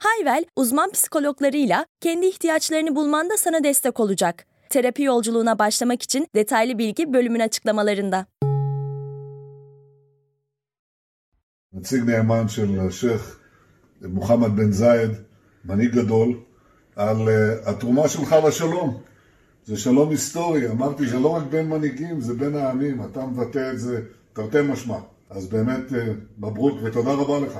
Hayvel, uzman psikologlarıyla kendi ihtiyaçlarını bulmanda sana destek olacak. Terapi yolculuğuna başlamak için detaylı bilgi bölümün açıklamalarında. נציג נאמן של השייח' מוחמד בן זייד, מנהיג גדול, על uh, התרומה שלך לשלום. זה שלום היסטורי, אמרתי, זה לא רק בין מנהיגים, זה בין העמים, אתה מבטא את זה תרתי משמע. אז באמת, uh, מברוק ותודה רבה לך.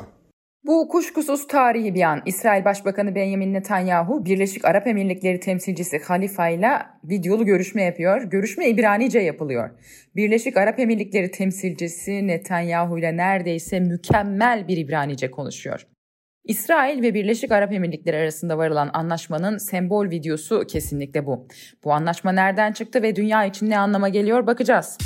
Bu kuşkusuz tarihi bir an. İsrail Başbakanı Benjamin Netanyahu, Birleşik Arap Emirlikleri temsilcisi Halifa ile videolu görüşme yapıyor. Görüşme İbranice yapılıyor. Birleşik Arap Emirlikleri temsilcisi Netanyahu ile neredeyse mükemmel bir İbranice konuşuyor. İsrail ve Birleşik Arap Emirlikleri arasında varılan anlaşmanın sembol videosu kesinlikle bu. Bu anlaşma nereden çıktı ve dünya için ne anlama geliyor bakacağız.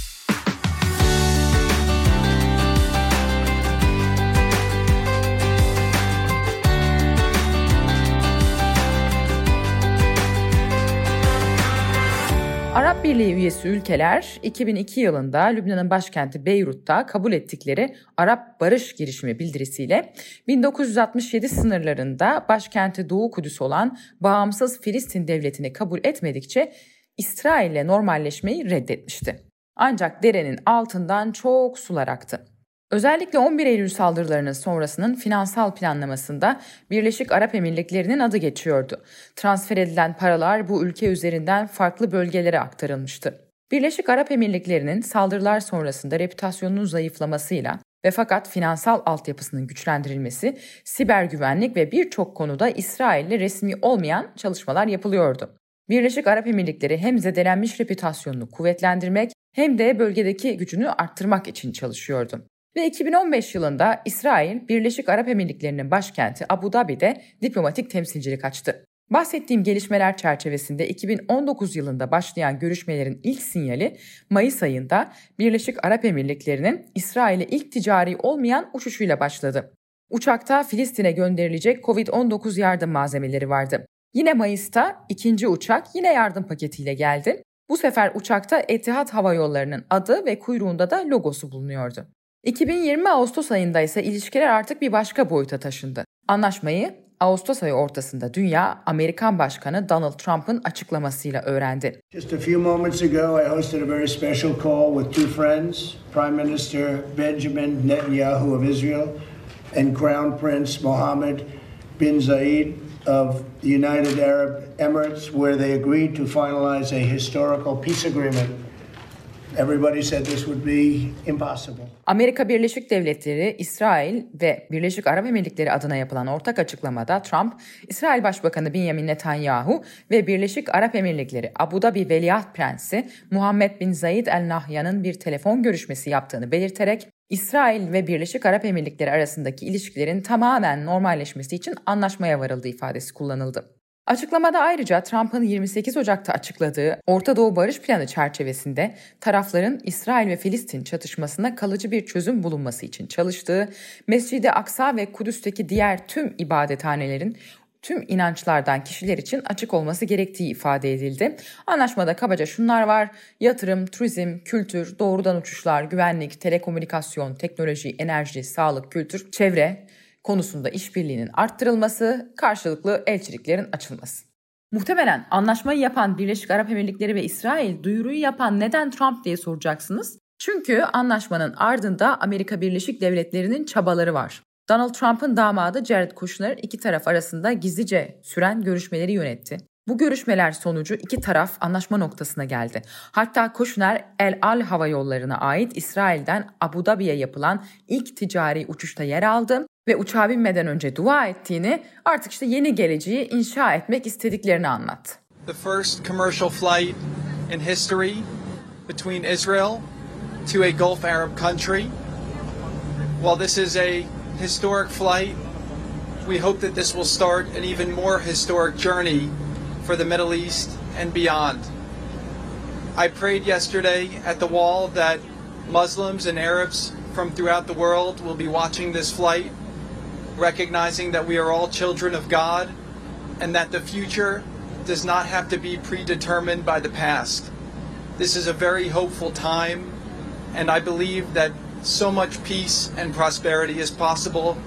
Birliği üyesi ülkeler 2002 yılında Lübnan'ın başkenti Beyrut'ta kabul ettikleri Arap Barış Girişimi bildirisiyle 1967 sınırlarında başkenti Doğu Kudüs olan bağımsız Filistin devletini kabul etmedikçe İsrail'le normalleşmeyi reddetmişti. Ancak derenin altından çok sular aktı. Özellikle 11 Eylül saldırılarının sonrasının finansal planlamasında Birleşik Arap Emirlikleri'nin adı geçiyordu. Transfer edilen paralar bu ülke üzerinden farklı bölgelere aktarılmıştı. Birleşik Arap Emirlikleri'nin saldırılar sonrasında reputasyonunun zayıflamasıyla ve fakat finansal altyapısının güçlendirilmesi, siber güvenlik ve birçok konuda İsrail'le resmi olmayan çalışmalar yapılıyordu. Birleşik Arap Emirlikleri hem zedelenmiş reputasyonunu kuvvetlendirmek hem de bölgedeki gücünü arttırmak için çalışıyordu. Ve 2015 yılında İsrail, Birleşik Arap Emirlikleri'nin başkenti Abu Dhabi'de diplomatik temsilcilik açtı. Bahsettiğim gelişmeler çerçevesinde 2019 yılında başlayan görüşmelerin ilk sinyali Mayıs ayında Birleşik Arap Emirlikleri'nin İsrail'e ilk ticari olmayan uçuşuyla başladı. Uçakta Filistin'e gönderilecek Covid-19 yardım malzemeleri vardı. Yine Mayıs'ta ikinci uçak yine yardım paketiyle geldi. Bu sefer uçakta Etihad Hava Yolları'nın adı ve kuyruğunda da logosu bulunuyordu. 2020 Ağustos ayında ise ilişkiler artık bir başka boyuta taşındı. Anlaşmayı Ağustos ayı ortasında dünya Amerikan Başkanı Donald Trump'ın açıklamasıyla öğrendi. Just a few moments ago I hosted a very special call with two friends, Prime Minister Benjamin Netanyahu of Israel and Crown Prince Mohammed bin Zayed of the United Arab Emirates where they agreed to finalize a historical peace agreement Everybody said this would be impossible. Amerika Birleşik Devletleri, İsrail ve Birleşik Arap Emirlikleri adına yapılan ortak açıklamada Trump, İsrail Başbakanı Benjamin Netanyahu ve Birleşik Arap Emirlikleri Abu Dhabi Veliaht Prensi Muhammed bin Zayed El Nahyan'ın bir telefon görüşmesi yaptığını belirterek İsrail ve Birleşik Arap Emirlikleri arasındaki ilişkilerin tamamen normalleşmesi için anlaşmaya varıldığı ifadesi kullanıldı. Açıklamada ayrıca Trump'ın 28 Ocak'ta açıkladığı Orta Doğu Barış Planı çerçevesinde tarafların İsrail ve Filistin çatışmasına kalıcı bir çözüm bulunması için çalıştığı, Mescid-i Aksa ve Kudüs'teki diğer tüm ibadethanelerin tüm inançlardan kişiler için açık olması gerektiği ifade edildi. Anlaşmada kabaca şunlar var. Yatırım, turizm, kültür, doğrudan uçuşlar, güvenlik, telekomünikasyon, teknoloji, enerji, sağlık, kültür, çevre, konusunda işbirliğinin arttırılması, karşılıklı elçiliklerin açılması. Muhtemelen anlaşmayı yapan Birleşik Arap Emirlikleri ve İsrail duyuruyu yapan neden Trump diye soracaksınız. Çünkü anlaşmanın ardında Amerika Birleşik Devletleri'nin çabaları var. Donald Trump'ın damadı Jared Kushner iki taraf arasında gizlice süren görüşmeleri yönetti. Bu görüşmeler sonucu iki taraf anlaşma noktasına geldi. Hatta Kushner El Al Hava Yolları'na ait İsrail'den Abu Dhabi'ye yapılan ilk ticari uçuşta yer aldı ve uçağa binmeden önce dua ettiğini, artık işte yeni geleceği inşa etmek istediklerini anlattı. The first commercial flight in history between Israel to a Gulf Arab country. While this is a historic flight, we hope that this will start an even more historic journey for the Middle East and beyond. I prayed yesterday at the wall that Muslims and Arabs from throughout the world will be watching this flight, recognizing that we are all children of God and that the future does not have to be predetermined by the past. This is a very hopeful time, and I believe that so much peace and prosperity is possible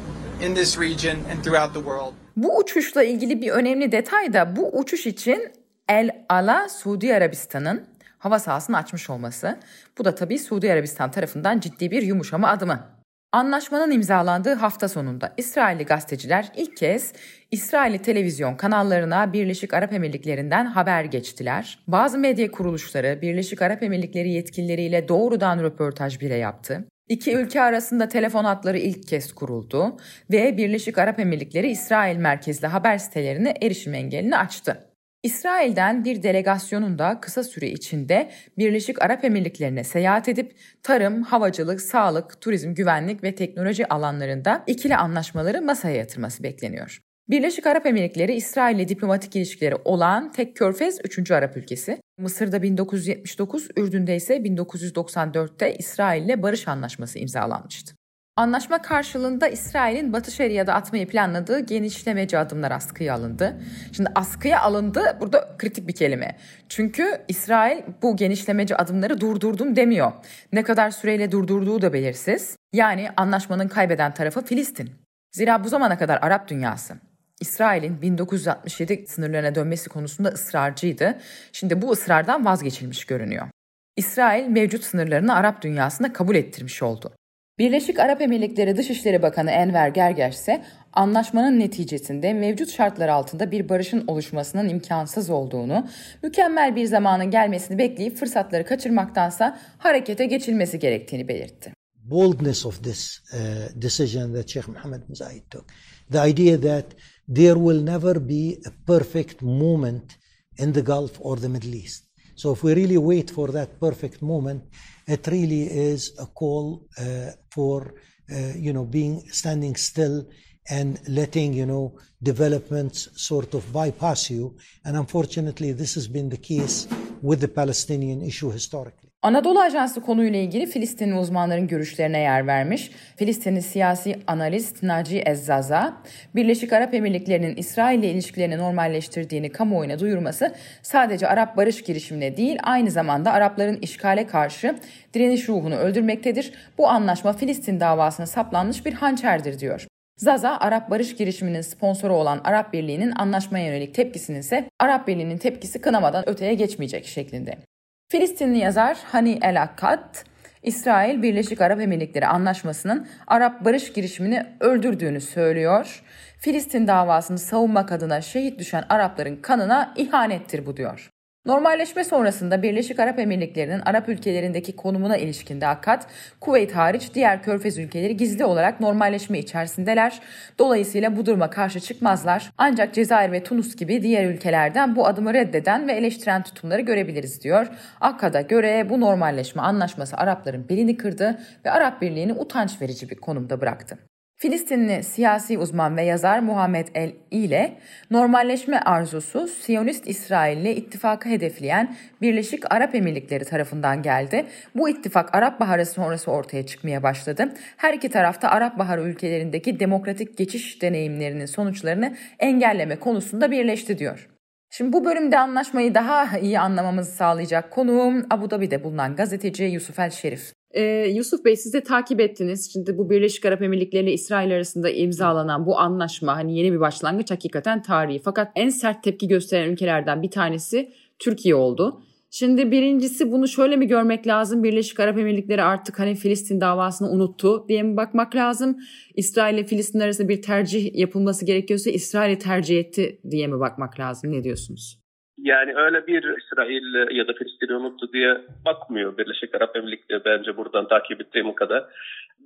in this region and throughout the world. Bu uçuşla ilgili bir önemli detay da bu uçuş için El Ala Suudi Arabistan'ın hava sahasını açmış olması. Bu da tabii Suudi Arabistan tarafından ciddi bir yumuşama adımı. Anlaşmanın imzalandığı hafta sonunda İsrailli gazeteciler ilk kez İsrailli televizyon kanallarına Birleşik Arap Emirlikleri'nden haber geçtiler. Bazı medya kuruluşları Birleşik Arap Emirlikleri yetkilileriyle doğrudan röportaj bile yaptı. İki ülke arasında telefon hatları ilk kez kuruldu ve Birleşik Arap Emirlikleri İsrail merkezli haber sitelerine erişim engelini açtı. İsrail'den bir delegasyonun da kısa süre içinde Birleşik Arap Emirlikleri'ne seyahat edip tarım, havacılık, sağlık, turizm, güvenlik ve teknoloji alanlarında ikili anlaşmaları masaya yatırması bekleniyor. Birleşik Arap Emirlikleri İsrail ile diplomatik ilişkileri olan tek körfez 3. Arap ülkesi. Mısır'da 1979, Ürdün'de ise 1994'te İsrail ile barış anlaşması imzalanmıştı. Anlaşma karşılığında İsrail'in Batı Şeria'da atmayı planladığı genişlemeci adımlar askıya alındı. Şimdi askıya alındı burada kritik bir kelime. Çünkü İsrail bu genişlemeci adımları durdurdum demiyor. Ne kadar süreyle durdurduğu da belirsiz. Yani anlaşmanın kaybeden tarafı Filistin. Zira bu zamana kadar Arap dünyası İsrail'in 1967 sınırlarına dönmesi konusunda ısrarcıydı. Şimdi bu ısrardan vazgeçilmiş görünüyor. İsrail mevcut sınırlarını Arap dünyasında kabul ettirmiş oldu. Birleşik Arap Emirlikleri Dışişleri Bakanı Enver Gerger ise anlaşmanın neticesinde mevcut şartlar altında bir barışın oluşmasının imkansız olduğunu, mükemmel bir zamanın gelmesini bekleyip fırsatları kaçırmaktansa harekete geçilmesi gerektiğini belirtti. Boldness of this uh, decision that Sheikh Mohammed Zayed took. The idea that there will never be a perfect moment in the Gulf or the Middle East. So if we really wait for that perfect moment, it really is a call uh, for uh, you know being standing still and letting you know developments sort of bypass you. And unfortunately, this has been the case with the Palestinian issue historically. Anadolu Ajansı konuyla ilgili Filistinli uzmanların görüşlerine yer vermiş. Filistinli siyasi analist Naci Ezzaza, Birleşik Arap Emirlikleri'nin İsrail ile ilişkilerini normalleştirdiğini kamuoyuna duyurması sadece Arap barış girişimine değil aynı zamanda Arapların işgale karşı direniş ruhunu öldürmektedir. Bu anlaşma Filistin davasına saplanmış bir hançerdir diyor. Zaza, Arap barış girişiminin sponsoru olan Arap Birliği'nin anlaşmaya yönelik tepkisinin ise Arap Birliği'nin tepkisi kınamadan öteye geçmeyecek şeklinde. Filistinli yazar Hani El Akkad, İsrail Birleşik Arap Emirlikleri anlaşmasının Arap barış girişimini öldürdüğünü söylüyor. Filistin davasını savunmak adına şehit düşen Arapların kanına ihanettir bu diyor. Normalleşme sonrasında Birleşik Arap Emirlikleri'nin Arap ülkelerindeki konumuna ilişkin de Akkad, Kuveyt hariç diğer körfez ülkeleri gizli olarak normalleşme içerisindeler. Dolayısıyla bu duruma karşı çıkmazlar. Ancak Cezayir ve Tunus gibi diğer ülkelerden bu adımı reddeden ve eleştiren tutumları görebiliriz diyor. Akkad'a göre bu normalleşme anlaşması Arapların belini kırdı ve Arap Birliği'ni utanç verici bir konumda bıraktı. Filistinli siyasi uzman ve yazar Muhammed El ile normalleşme arzusu Siyonist İsrail ile ittifakı hedefleyen Birleşik Arap Emirlikleri tarafından geldi. Bu ittifak Arap Baharı sonrası ortaya çıkmaya başladı. Her iki tarafta Arap Baharı ülkelerindeki demokratik geçiş deneyimlerinin sonuçlarını engelleme konusunda birleşti diyor. Şimdi bu bölümde anlaşmayı daha iyi anlamamızı sağlayacak konuğum Abu Dhabi'de bulunan gazeteci Yusuf El Şerif. Ee, Yusuf Bey siz de takip ettiniz. Şimdi bu Birleşik Arap Emirlikleri ile İsrail arasında imzalanan bu anlaşma hani yeni bir başlangıç hakikaten tarihi. Fakat en sert tepki gösteren ülkelerden bir tanesi Türkiye oldu. Şimdi birincisi bunu şöyle mi görmek lazım? Birleşik Arap Emirlikleri artık hani Filistin davasını unuttu diye mi bakmak lazım? İsrail ile Filistin arasında bir tercih yapılması gerekiyorsa İsrail'i tercih etti diye mi bakmak lazım? Ne diyorsunuz? Yani öyle bir İsrail ya da Filistin'i unuttu diye bakmıyor Birleşik Arap Emirlikleri bence buradan takip ettiğim kadar.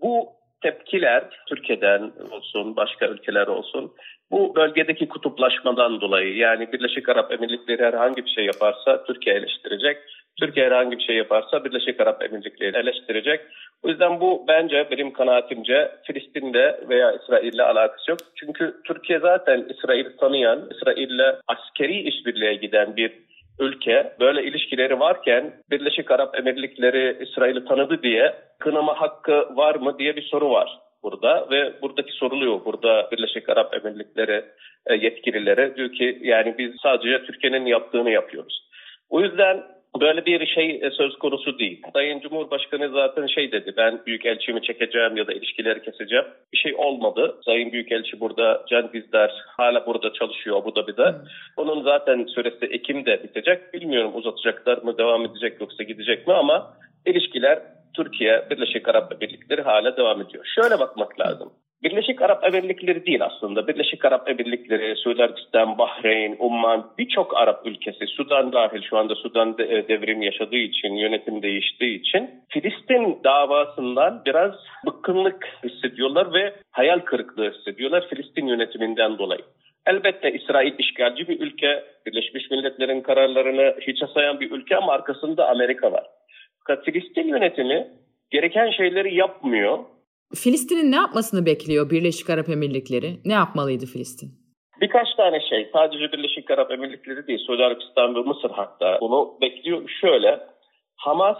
Bu tepkiler Türkiye'den olsun, başka ülkeler olsun bu bölgedeki kutuplaşmadan dolayı yani Birleşik Arap Emirlikleri herhangi bir şey yaparsa Türkiye eleştirecek. Türkiye herhangi bir şey yaparsa Birleşik Arap Emirlikleri eleştirecek. O yüzden bu bence benim kanaatimce Filistin'de veya İsrail'le alakası yok. Çünkü Türkiye zaten İsrail'i tanıyan, İsrail'le askeri işbirliğe giden bir ülke böyle ilişkileri varken Birleşik Arap Emirlikleri İsrail'i tanıdı diye kınama hakkı var mı diye bir soru var burada ve buradaki soruluyor burada Birleşik Arap Emirlikleri e, yetkilileri diyor ki yani biz sadece Türkiye'nin yaptığını yapıyoruz. O yüzden böyle bir şey e, söz konusu değil. Sayın Cumhurbaşkanı zaten şey dedi ben büyük elçimi çekeceğim ya da ilişkileri keseceğim. Bir şey olmadı. Sayın Büyükelçi burada Can Dizdar hala burada çalışıyor Abu Dhabi'de. Hmm. Onun zaten süresi Ekim'de bitecek. Bilmiyorum uzatacaklar mı devam edecek yoksa gidecek mi ama ilişkiler Türkiye Birleşik Arap Emirlikleri hala devam ediyor. Şöyle bakmak lazım. Birleşik Arap Emirlikleri değil aslında. Birleşik Arap Emirlikleri, Suudi Arabistan, Bahreyn, Umman birçok Arap ülkesi, Sudan dahil şu anda Sudan e, devrim yaşadığı için, yönetim değiştiği için Filistin davasından biraz bıkkınlık hissediyorlar ve hayal kırıklığı hissediyorlar Filistin yönetiminden dolayı. Elbette İsrail işgalci bir ülke, Birleşmiş Milletler'in kararlarını hiçe sayan bir ülke ama arkasında Amerika var. Fakat Filistin yönetimi gereken şeyleri yapmıyor Filistin'in ne yapmasını bekliyor Birleşik Arap Emirlikleri? Ne yapmalıydı Filistin? Birkaç tane şey. Sadece Birleşik Arap Emirlikleri değil, Suudi Arabistan ve Mısır hatta bunu bekliyor. Şöyle, Hamas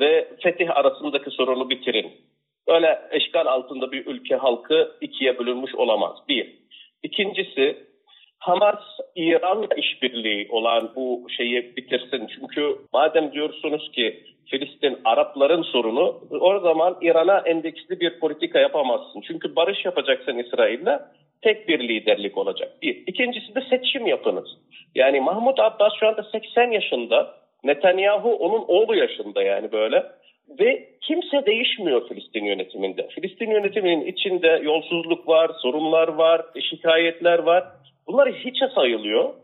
ve Fetih arasındaki sorunu bitirin. Öyle eşgal altında bir ülke halkı ikiye bölünmüş olamaz. Bir. İkincisi, Hamas İran'la işbirliği olan bu şeyi bitirsin. Çünkü madem diyorsunuz ki Filistin Arapların sorunu o zaman İran'a endeksli bir politika yapamazsın. Çünkü barış yapacaksın İsrail'le tek bir liderlik olacak. Bir. İkincisi de seçim yapınız. Yani Mahmut Abbas şu anda 80 yaşında. Netanyahu onun oğlu yaşında yani böyle. Ve kimse değişmiyor Filistin yönetiminde. Filistin yönetiminin içinde yolsuzluk var, sorunlar var, şikayetler var. Bunlar hiçe sayılıyor.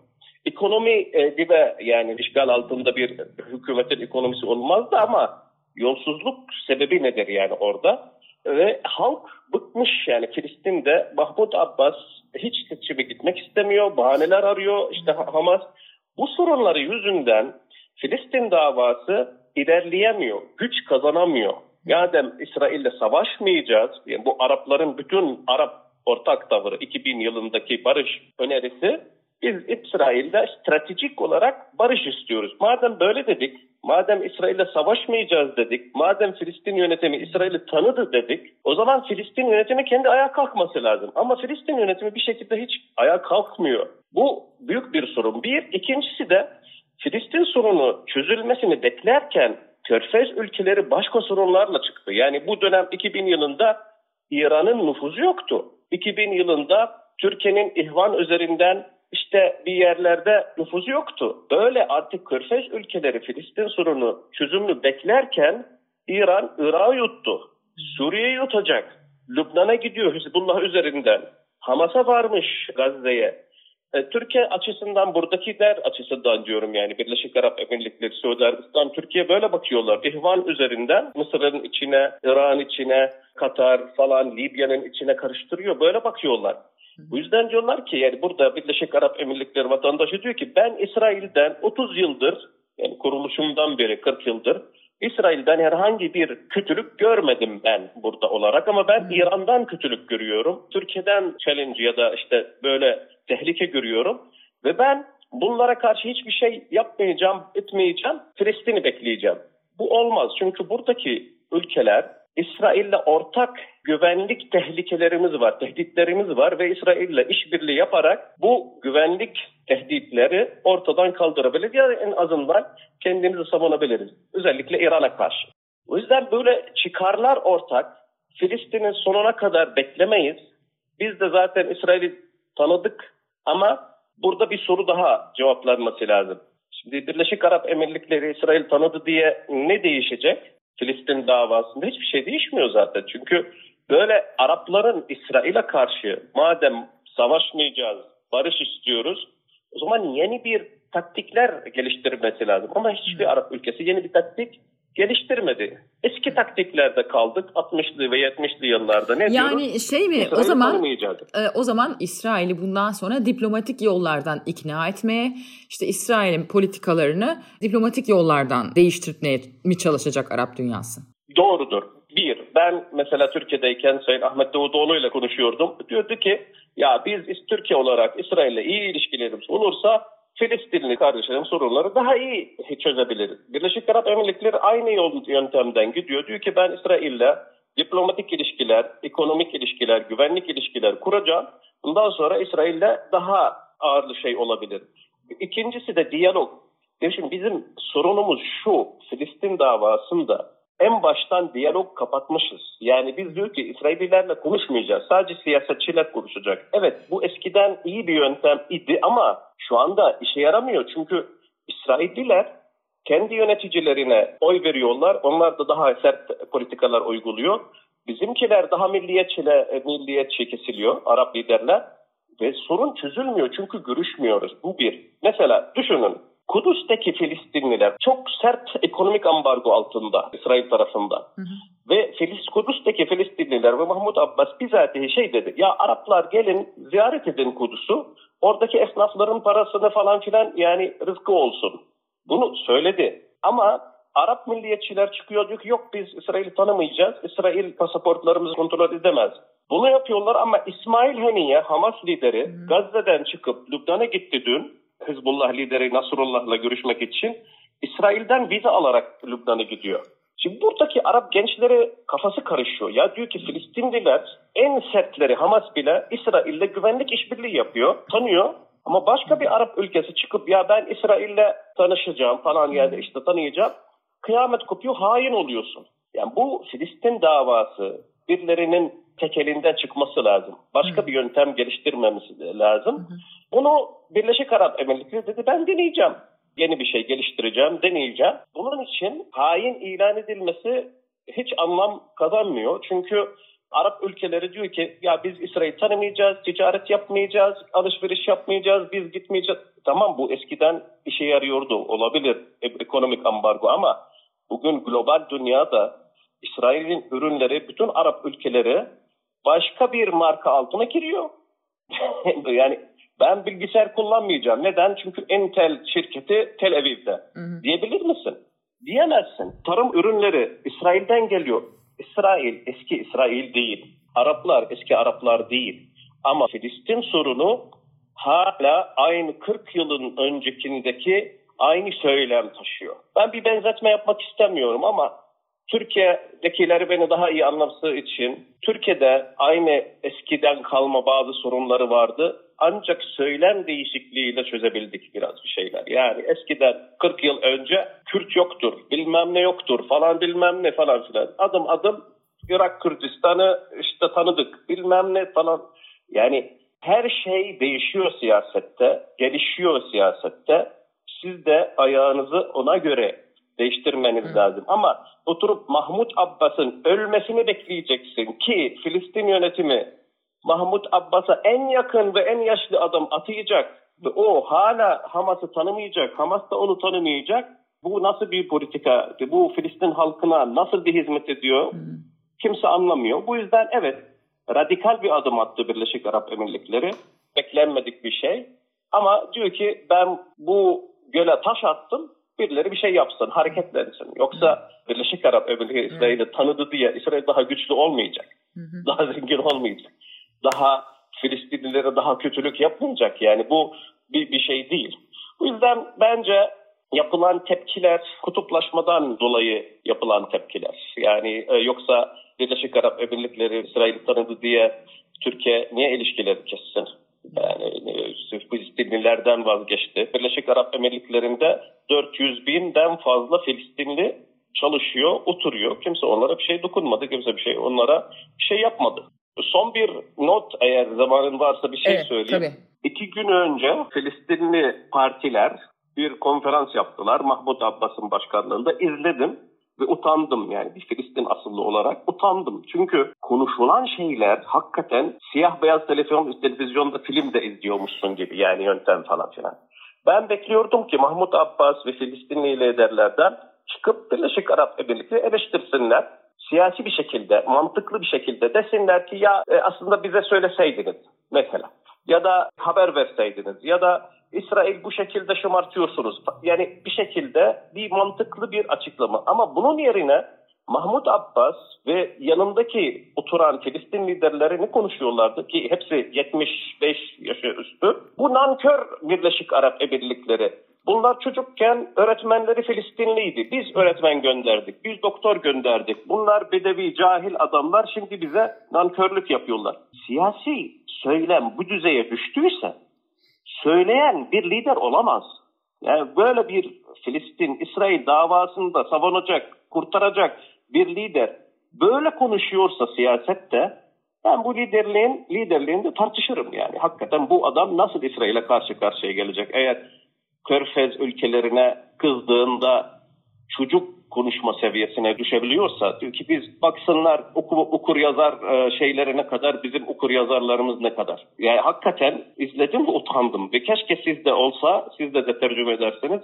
Ekonomi e, dibe yani işgal altında bir hükümetin ekonomisi olmazdı ama yolsuzluk sebebi nedir yani orada? Ve halk bıkmış yani Filistin'de Mahmut Abbas hiç seçime gitmek istemiyor, bahaneler arıyor. İşte Hamas bu sorunları yüzünden Filistin davası ilerleyemiyor, güç kazanamıyor. Yani İsrail'le savaşmayacağız. Yani bu Arapların bütün Arap ortak tavırı 2000 yılındaki barış önerisi biz İsrail'de stratejik olarak barış istiyoruz. Madem böyle dedik, madem İsrail'le savaşmayacağız dedik, madem Filistin yönetimi İsrail'i tanıdı dedik, o zaman Filistin yönetimi kendi ayağa kalkması lazım. Ama Filistin yönetimi bir şekilde hiç ayağa kalkmıyor. Bu büyük bir sorun. Bir, ikincisi de Filistin sorunu çözülmesini beklerken Körfez ülkeleri başka sorunlarla çıktı. Yani bu dönem 2000 yılında İran'ın nüfuzu yoktu. 2000 yılında Türkiye'nin ihvan üzerinden işte bir yerlerde nüfuzu yoktu. Böyle artık Körfez ülkeleri Filistin sorunu çözümünü beklerken İran Irak'ı yuttu. Suriye'yi yutacak. Lübnan'a gidiyor Hizbullah üzerinden. Hamas'a varmış Gazze'ye. E, Türkiye açısından buradakiler açısından diyorum yani Birleşik Arap Emirlikleri, Suudi Arabistan, Türkiye böyle bakıyorlar. İhvan üzerinden Mısır'ın içine, İran içine, Katar falan Libya'nın içine karıştırıyor. Böyle bakıyorlar. Bu yüzden diyorlar ki yani burada Birleşik Arap Emirlikleri vatandaşı diyor ki ben İsrail'den 30 yıldır yani kuruluşumdan beri 40 yıldır İsrail'den herhangi bir kötülük görmedim ben burada olarak ama ben hmm. İran'dan kötülük görüyorum. Türkiye'den challenge ya da işte böyle tehlike görüyorum ve ben bunlara karşı hiçbir şey yapmayacağım, etmeyeceğim. Filistin'i bekleyeceğim. Bu olmaz çünkü buradaki ülkeler İsrail'le ortak güvenlik tehlikelerimiz var, tehditlerimiz var ve İsrail'le işbirliği yaparak bu güvenlik tehditleri ortadan kaldırabiliriz ya en azından kendimizi savunabiliriz. Özellikle İran'a karşı. O yüzden böyle çıkarlar ortak. Filistin'in sonuna kadar beklemeyiz. Biz de zaten İsrail'i tanıdık ama burada bir soru daha cevaplanması lazım. Şimdi Birleşik Arap Emirlikleri İsrail tanıdı diye ne değişecek? Filistin davasında hiçbir şey değişmiyor zaten. Çünkü böyle Arapların İsrail'e karşı madem savaşmayacağız, barış istiyoruz o zaman yeni bir taktikler geliştirmesi lazım. Ama hiçbir. Arap ülkesi yeni bir taktik geliştirmedi. Eski taktiklerde kaldık 60'lı ve 70'li yıllarda. Ne yani diyoruz? şey mi o zaman e, o zaman İsrail'i bundan sonra diplomatik yollardan ikna etmeye, işte İsrail'in politikalarını diplomatik yollardan değiştirmeye mi çalışacak Arap dünyası? Doğrudur. Bir, ben mesela Türkiye'deyken Sayın Ahmet Davutoğlu ile konuşuyordum. Diyordu ki ya biz Türkiye olarak İsrail'le iyi ilişkilerimiz olursa Filistinli kardeşlerim sorunları daha iyi çözebilir. Birleşik Arap Emirlikleri aynı yol, yöntemden gidiyor. Diyor ki ben İsrail'le diplomatik ilişkiler, ekonomik ilişkiler, güvenlik ilişkiler kuracağım. Bundan sonra İsrail'le daha ağırlı şey olabilir. İkincisi de diyalog. Şimdi bizim sorunumuz şu, Filistin davasında en baştan diyalog kapatmışız. Yani biz diyor ki İsraillilerle konuşmayacağız. Sadece siyasetçiler konuşacak. Evet bu eskiden iyi bir yöntem idi ama şu anda işe yaramıyor. Çünkü İsrailliler kendi yöneticilerine oy veriyorlar. Onlar da daha sert politikalar uyguluyor. Bizimkiler daha milliyetçile, milliyetçi kesiliyor Arap liderler ve sorun çözülmüyor çünkü görüşmüyoruz. Bu bir. Mesela düşünün Kudüs'teki Filistinliler çok sert ekonomik ambargo altında İsrail tarafında. Hı hı. Ve Filis, Kudüs'teki Filistinliler ve Mahmut Abbas bizatihi şey dedi. Ya Araplar gelin ziyaret edin Kudüs'ü. Oradaki esnafların parasını falan filan yani rızkı olsun. Bunu söyledi. Ama Arap milliyetçiler çıkıyor diyor ki yok biz İsrail'i tanımayacağız. İsrail pasaportlarımızı kontrol edemez. Bunu yapıyorlar ama İsmail Haniye Hamas lideri. Gazze'den çıkıp Lübnan'a gitti dün. Hizbullah lideri Nasrullah'la görüşmek için İsrail'den vize alarak Lübnan'a gidiyor. Şimdi buradaki Arap gençleri kafası karışıyor. Ya diyor ki Filistinliler en sertleri Hamas bile İsrail'le güvenlik işbirliği yapıyor, tanıyor. Ama başka bir Arap ülkesi çıkıp ya ben İsrail'le tanışacağım falan yani işte tanıyacağım. Kıyamet kopuyor, hain oluyorsun. Yani bu Filistin davası birilerinin tekelinden çıkması lazım. Başka bir yöntem geliştirmemiz lazım. Bunu Birleşik Arap Emirlikleri dedi ben deneyeceğim. Yeni bir şey geliştireceğim, deneyeceğim. Bunun için hain ilan edilmesi hiç anlam kazanmıyor. Çünkü Arap ülkeleri diyor ki ya biz İsrail tanımayacağız, ticaret yapmayacağız, alışveriş yapmayacağız, biz gitmeyeceğiz. Tamam bu eskiden işe yarıyordu olabilir ekonomik ambargo ama bugün global dünyada İsrail'in ürünleri bütün Arap ülkeleri başka bir marka altına giriyor. yani ben bilgisayar kullanmayacağım. Neden? Çünkü Intel şirketi Tel Aviv'de. Hı hı. Diyebilir misin? Diyemezsin. Tarım ürünleri İsrail'den geliyor. İsrail eski İsrail değil. Araplar eski Araplar değil. Ama Filistin sorunu hala aynı 40 yılın öncekindeki aynı söylem taşıyor. Ben bir benzetme yapmak istemiyorum ama Türkiye'dekileri beni daha iyi anlaması için Türkiye'de aynı eskiden kalma bazı sorunları vardı. Ancak söylem değişikliğiyle çözebildik biraz bir şeyler. Yani eskiden 40 yıl önce Kürt yoktur, bilmem ne yoktur falan bilmem ne falan filan. Adım adım Irak Kürdistan'ı işte tanıdık bilmem ne falan. Yani her şey değişiyor siyasette, gelişiyor siyasette. Siz de ayağınızı ona göre değiştirmeniz Hı. lazım. Ama oturup Mahmut Abbas'ın ölmesini bekleyeceksin ki Filistin yönetimi Mahmut Abbas'a en yakın ve en yaşlı adam atayacak ve o hala Hamas'ı tanımayacak, Hamas da onu tanımayacak. Bu nasıl bir politika? Bu Filistin halkına nasıl bir hizmet ediyor? Hmm. Kimse anlamıyor. Bu yüzden evet radikal bir adım attı Birleşik Arap Emirlikleri. Beklenmedik bir şey. Ama diyor ki ben bu göle taş attım birileri bir şey yapsın, hareketlensin. Yoksa Birleşik Arap Emirlikleri İsrail'i tanıdı diye İsrail daha güçlü olmayacak. Daha zengin olmayacak daha Filistinlilere daha kötülük yapmayacak. Yani bu bir, bir şey değil. Bu yüzden bence yapılan tepkiler kutuplaşmadan dolayı yapılan tepkiler. Yani e, yoksa Birleşik Arap Emirlikleri İsrail'i tanıdı diye Türkiye niye ilişkileri kessin? Yani e, Filistinlilerden vazgeçti. Birleşik Arap Emirlikleri'nde 400 binden fazla Filistinli çalışıyor, oturuyor. Kimse onlara bir şey dokunmadı. Kimse bir şey onlara bir şey yapmadı. Son bir not eğer zamanın varsa bir şey evet, söyleyeyim. Tabii. İki gün önce Filistinli partiler bir konferans yaptılar. Mahmut Abbas'ın başkanlığında izledim ve utandım yani bir Filistin asıllı olarak utandım. Çünkü konuşulan şeyler hakikaten siyah beyaz televizyon, televizyonda film de izliyormuşsun gibi yani yöntem falan filan. Ben bekliyordum ki Mahmut Abbas ve Filistinli liderlerden çıkıp Birleşik Arap Emirlikleri eleştirsinler siyasi bir şekilde, mantıklı bir şekilde desinler ki ya e, aslında bize söyleseydiniz mesela ya da haber verseydiniz ya da İsrail bu şekilde şımartıyorsunuz. Yani bir şekilde bir mantıklı bir açıklama. Ama bunun yerine Mahmut Abbas ve yanındaki oturan Filistin liderlerini konuşuyorlardı ki hepsi 75 yaşı üstü. Bu nankör Birleşik Arap Emirlikleri. Bunlar çocukken öğretmenleri Filistinliydi. Biz öğretmen gönderdik, biz doktor gönderdik. Bunlar bedevi, cahil adamlar şimdi bize nankörlük yapıyorlar. Siyasi söylem bu düzeye düştüyse söyleyen bir lider olamaz. Yani böyle bir Filistin-İsrail davasında savunacak, kurtaracak bir lider böyle konuşuyorsa siyasette ben bu liderliğin liderliğinde tartışırım yani. Hakikaten bu adam nasıl İsrail'e karşı karşıya gelecek? Eğer Körfez ülkelerine kızdığında çocuk konuşma seviyesine düşebiliyorsa diyor ki biz baksınlar oku, okur yazar e, şeylerine kadar bizim okur yazarlarımız ne kadar. Yani hakikaten izledim utandım ve keşke sizde olsa siz de, de tercüme ederseniz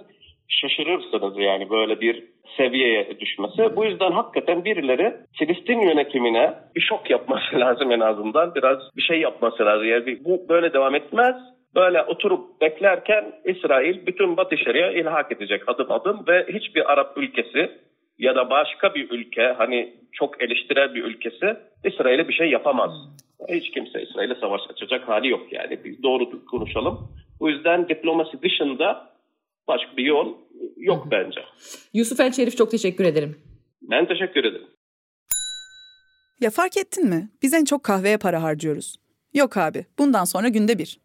şaşırırsınız yani böyle bir seviyeye düşmesi. Bu yüzden hakikaten birileri Filistin yönetimine bir şok yapması lazım en azından. Biraz bir şey yapması lazım. Yani bu böyle devam etmez. Böyle oturup beklerken İsrail bütün Batı Şeria ilhak edecek adım adım ve hiçbir Arap ülkesi ya da başka bir ülke hani çok eleştirel bir ülkesi İsrail'e bir şey yapamaz. Hiç kimse İsrail'e savaş açacak hali yok yani. Biz doğru konuşalım. Bu yüzden diplomasi dışında başka bir yol yok bence. Yusuf El Şerif çok teşekkür ederim. Ben teşekkür ederim. Ya fark ettin mi? Biz en çok kahveye para harcıyoruz. Yok abi, bundan sonra günde bir.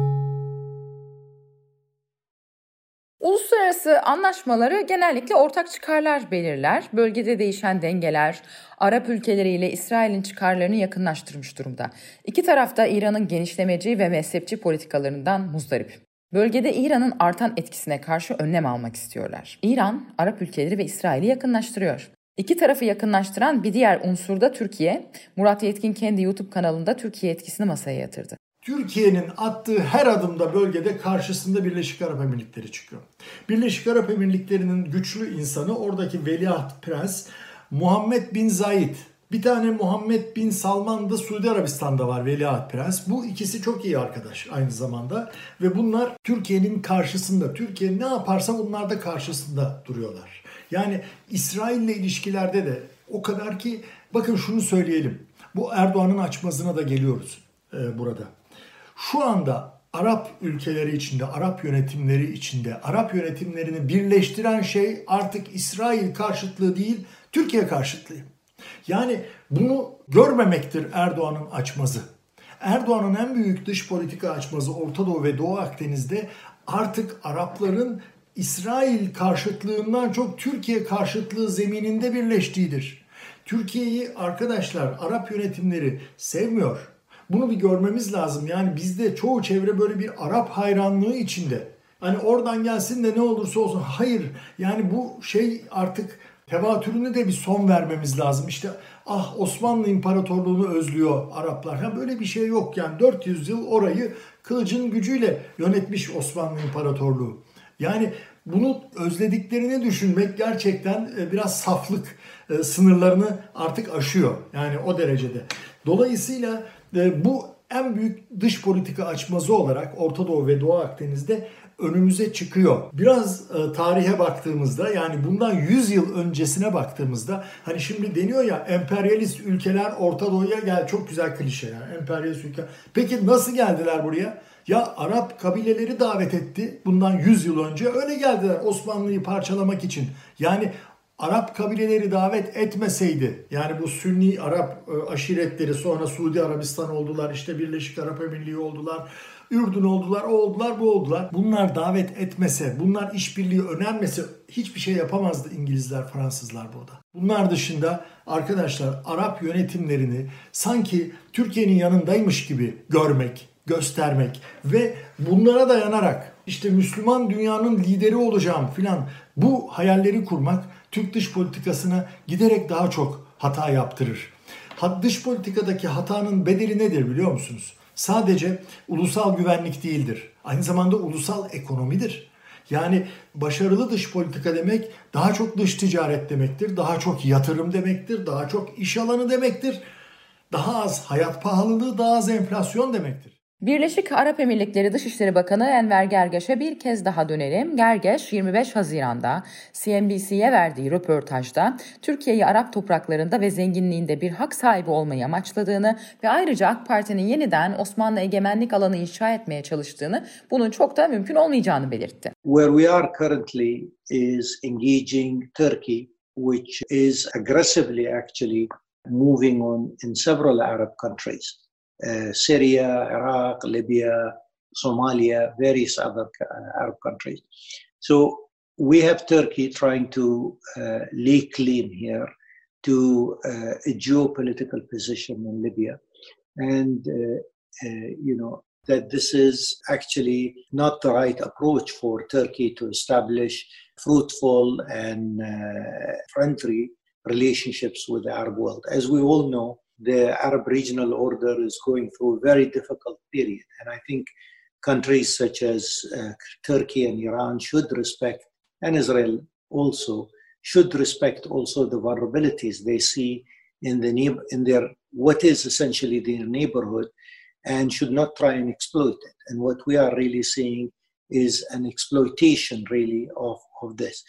Uluslararası anlaşmaları genellikle ortak çıkarlar belirler. Bölgede değişen dengeler Arap ülkeleriyle İsrail'in çıkarlarını yakınlaştırmış durumda. İki taraf da İran'ın genişlemeci ve mezhepçi politikalarından muzdarip. Bölgede İran'ın artan etkisine karşı önlem almak istiyorlar. İran, Arap ülkeleri ve İsrail'i yakınlaştırıyor. İki tarafı yakınlaştıran bir diğer unsur da Türkiye. Murat Yetkin kendi YouTube kanalında Türkiye etkisini masaya yatırdı. Türkiye'nin attığı her adımda bölgede karşısında Birleşik Arap Emirlikleri çıkıyor. Birleşik Arap Emirlikleri'nin güçlü insanı oradaki veliaht prens Muhammed bin Zayed. Bir tane Muhammed bin Salman da Suudi Arabistan'da var veliaht prens. Bu ikisi çok iyi arkadaş aynı zamanda. Ve bunlar Türkiye'nin karşısında. Türkiye ne yaparsa onlar da karşısında duruyorlar. Yani İsrail ile ilişkilerde de o kadar ki bakın şunu söyleyelim. Bu Erdoğan'ın açmazına da geliyoruz e, burada. Şu anda Arap ülkeleri içinde, Arap yönetimleri içinde, Arap yönetimlerini birleştiren şey artık İsrail karşıtlığı değil, Türkiye karşıtlığı. Yani bunu görmemektir Erdoğan'ın açmazı. Erdoğan'ın en büyük dış politika açmazı Orta Doğu ve Doğu Akdeniz'de artık Arapların İsrail karşıtlığından çok Türkiye karşıtlığı zemininde birleştiğidir. Türkiye'yi arkadaşlar Arap yönetimleri sevmiyor. Bunu bir görmemiz lazım. Yani bizde çoğu çevre böyle bir Arap hayranlığı içinde. Hani oradan gelsin de ne olursa olsun. Hayır. Yani bu şey artık tevatürünü de bir son vermemiz lazım. İşte ah Osmanlı İmparatorluğunu özlüyor Araplar. Ha böyle bir şey yok yani 400 yıl orayı kılıcın gücüyle yönetmiş Osmanlı İmparatorluğu. Yani bunu özlediklerini düşünmek gerçekten e, biraz saflık e, sınırlarını artık aşıyor. Yani o derecede. Dolayısıyla bu en büyük dış politika açmazı olarak Orta Doğu ve Doğu Akdeniz'de önümüze çıkıyor. Biraz e, tarihe baktığımızda yani bundan 100 yıl öncesine baktığımızda hani şimdi deniyor ya emperyalist ülkeler Orta Doğu'ya gel çok güzel klişe yani emperyalist ülke. Peki nasıl geldiler buraya? Ya Arap kabileleri davet etti bundan 100 yıl önce öyle geldiler Osmanlı'yı parçalamak için. Yani Arap kabileleri davet etmeseydi yani bu Sünni Arap e, aşiretleri sonra Suudi Arabistan oldular işte Birleşik Arap Emirliği oldular Ürdün oldular, o oldular, bu oldular. Bunlar davet etmese, bunlar işbirliği önermese hiçbir şey yapamazdı İngilizler, Fransızlar burada. Bunlar dışında arkadaşlar Arap yönetimlerini sanki Türkiye'nin yanındaymış gibi görmek, göstermek ve bunlara dayanarak işte Müslüman dünyanın lideri olacağım filan bu hayalleri kurmak Türk dış politikasına giderek daha çok hata yaptırır. Dış politikadaki hatanın bedeli nedir biliyor musunuz? Sadece ulusal güvenlik değildir. Aynı zamanda ulusal ekonomidir. Yani başarılı dış politika demek daha çok dış ticaret demektir, daha çok yatırım demektir, daha çok iş alanı demektir, daha az hayat pahalılığı, daha az enflasyon demektir. Birleşik Arap Emirlikleri Dışişleri Bakanı Enver Gergeş'e bir kez daha dönelim. Gergeş 25 Haziran'da CNBC'ye verdiği röportajda Türkiye'yi Arap topraklarında ve zenginliğinde bir hak sahibi olmayı amaçladığını ve ayrıca AK Parti'nin yeniden Osmanlı egemenlik alanı inşa etmeye çalıştığını bunun çok da mümkün olmayacağını belirtti. Where we are currently is engaging Turkey which is aggressively actually moving on in several Arab countries. Uh, Syria, Iraq, Libya, Somalia, various other uh, Arab countries. So we have Turkey trying to uh, lay claim here to uh, a geopolitical position in Libya. And, uh, you know, that this is actually not the right approach for Turkey to establish fruitful and friendly relationships with the Arab world. As we all know, the Arab regional order is going through a very difficult period. And I think countries such as uh, Turkey and Iran should respect, and Israel also, should respect also the vulnerabilities they see in, the, in their, what is essentially their neighborhood, and should not try and exploit it. And what we are really seeing is an exploitation, really, of, of this.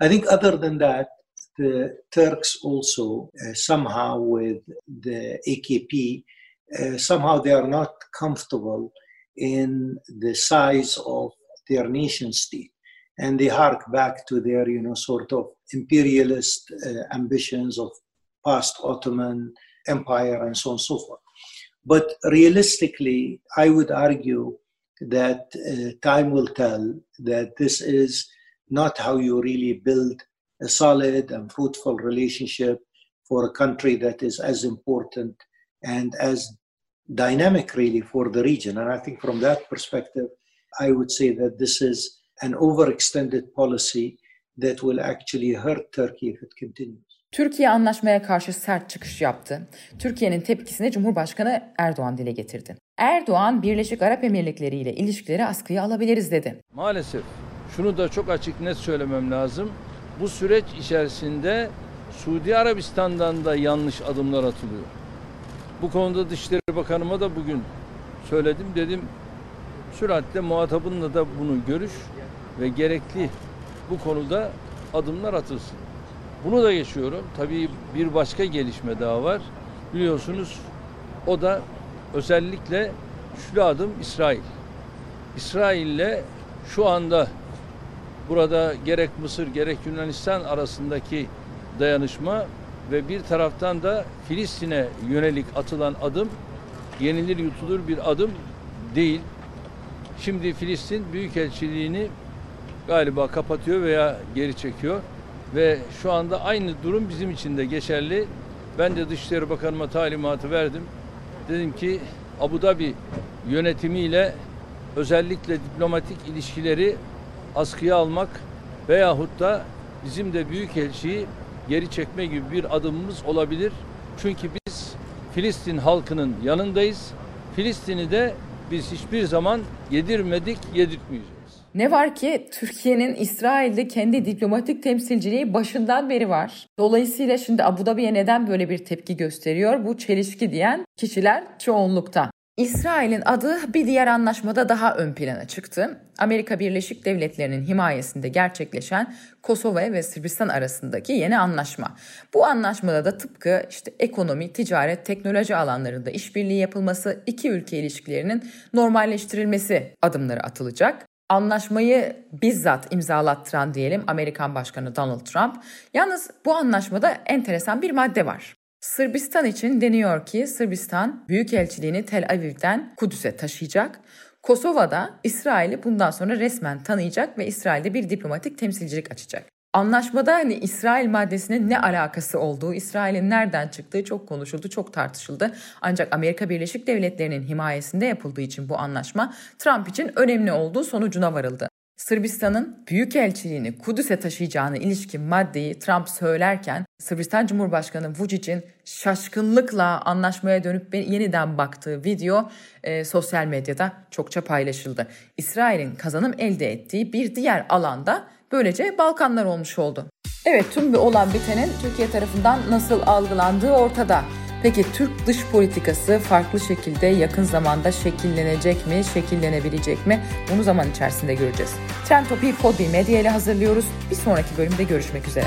I think other than that, the Turks also uh, somehow with the AKP, uh, somehow they are not comfortable in the size of their nation state. And they hark back to their, you know, sort of imperialist uh, ambitions of past Ottoman Empire and so on and so forth. But realistically, I would argue that uh, time will tell that this is not how you really build a solid and fruitful relationship for a country that is as important and as dynamic really for the region. And I think from that perspective, I would say that this is an overextended policy that will actually hurt Turkey if it continues. Türkiye anlaşmaya karşı sert çıkış yaptı. Türkiye'nin tepkisini Cumhurbaşkanı Erdoğan dile getirdi. Erdoğan, Birleşik Arap Emirlikleri ile ilişkileri askıya alabiliriz dedi. Maalesef şunu da çok açık net söylemem lazım. Bu süreç içerisinde Suudi Arabistan'dan da yanlış adımlar atılıyor. Bu konuda Dışişleri Bakanıma da bugün söyledim. Dedim süratle muhatabınla da bunu görüş ve gerekli bu konuda adımlar atılsın. Bunu da geçiyorum. Tabii bir başka gelişme daha var. Biliyorsunuz o da özellikle şu adım İsrail. İsrail'le şu anda burada gerek Mısır gerek Yunanistan arasındaki dayanışma ve bir taraftan da Filistin'e yönelik atılan adım yenilir yutulur bir adım değil. Şimdi Filistin Büyükelçiliğini galiba kapatıyor veya geri çekiyor ve şu anda aynı durum bizim için de geçerli. Ben de Dışişleri Bakanıma talimatı verdim. Dedim ki Abu Dhabi yönetimiyle özellikle diplomatik ilişkileri askıya almak veyahut da bizim de büyükelçiyi geri çekme gibi bir adımımız olabilir. Çünkü biz Filistin halkının yanındayız. Filistin'i de biz hiçbir zaman yedirmedik, yedirtmeyeceğiz. Ne var ki Türkiye'nin İsrail'de kendi diplomatik temsilciliği başından beri var. Dolayısıyla şimdi Abu Dhabi'ye neden böyle bir tepki gösteriyor? Bu çelişki diyen kişiler çoğunlukta. İsrail'in adı bir diğer anlaşmada daha ön plana çıktı. Amerika Birleşik Devletleri'nin himayesinde gerçekleşen Kosova ve Sırbistan arasındaki yeni anlaşma. Bu anlaşmada da tıpkı işte ekonomi, ticaret, teknoloji alanlarında işbirliği yapılması, iki ülke ilişkilerinin normalleştirilmesi adımları atılacak. Anlaşmayı bizzat imzalattıran diyelim Amerikan Başkanı Donald Trump. Yalnız bu anlaşmada enteresan bir madde var. Sırbistan için deniyor ki Sırbistan Büyükelçiliğini Tel Aviv'den Kudüs'e taşıyacak. Kosova'da İsrail'i bundan sonra resmen tanıyacak ve İsrail'de bir diplomatik temsilcilik açacak. Anlaşmada hani İsrail maddesinin ne alakası olduğu, İsrail'in nereden çıktığı çok konuşuldu, çok tartışıldı. Ancak Amerika Birleşik Devletleri'nin himayesinde yapıldığı için bu anlaşma Trump için önemli olduğu sonucuna varıldı. Sırbistan'ın büyükelçiliğini Kudüs'e taşıyacağına ilişkin maddeyi Trump söylerken Sırbistan Cumhurbaşkanı Vucic'in şaşkınlıkla anlaşmaya dönüp yeniden baktığı video e, sosyal medyada çokça paylaşıldı. İsrail'in kazanım elde ettiği bir diğer alanda böylece Balkanlar olmuş oldu. Evet tüm bir olan bitenin Türkiye tarafından nasıl algılandığı ortada. Peki Türk dış politikası farklı şekilde yakın zamanda şekillenecek mi, şekillenebilecek mi? Bunu zaman içerisinde göreceğiz. Trend Topi'yi Podbi Medya ile hazırlıyoruz. Bir sonraki bölümde görüşmek üzere.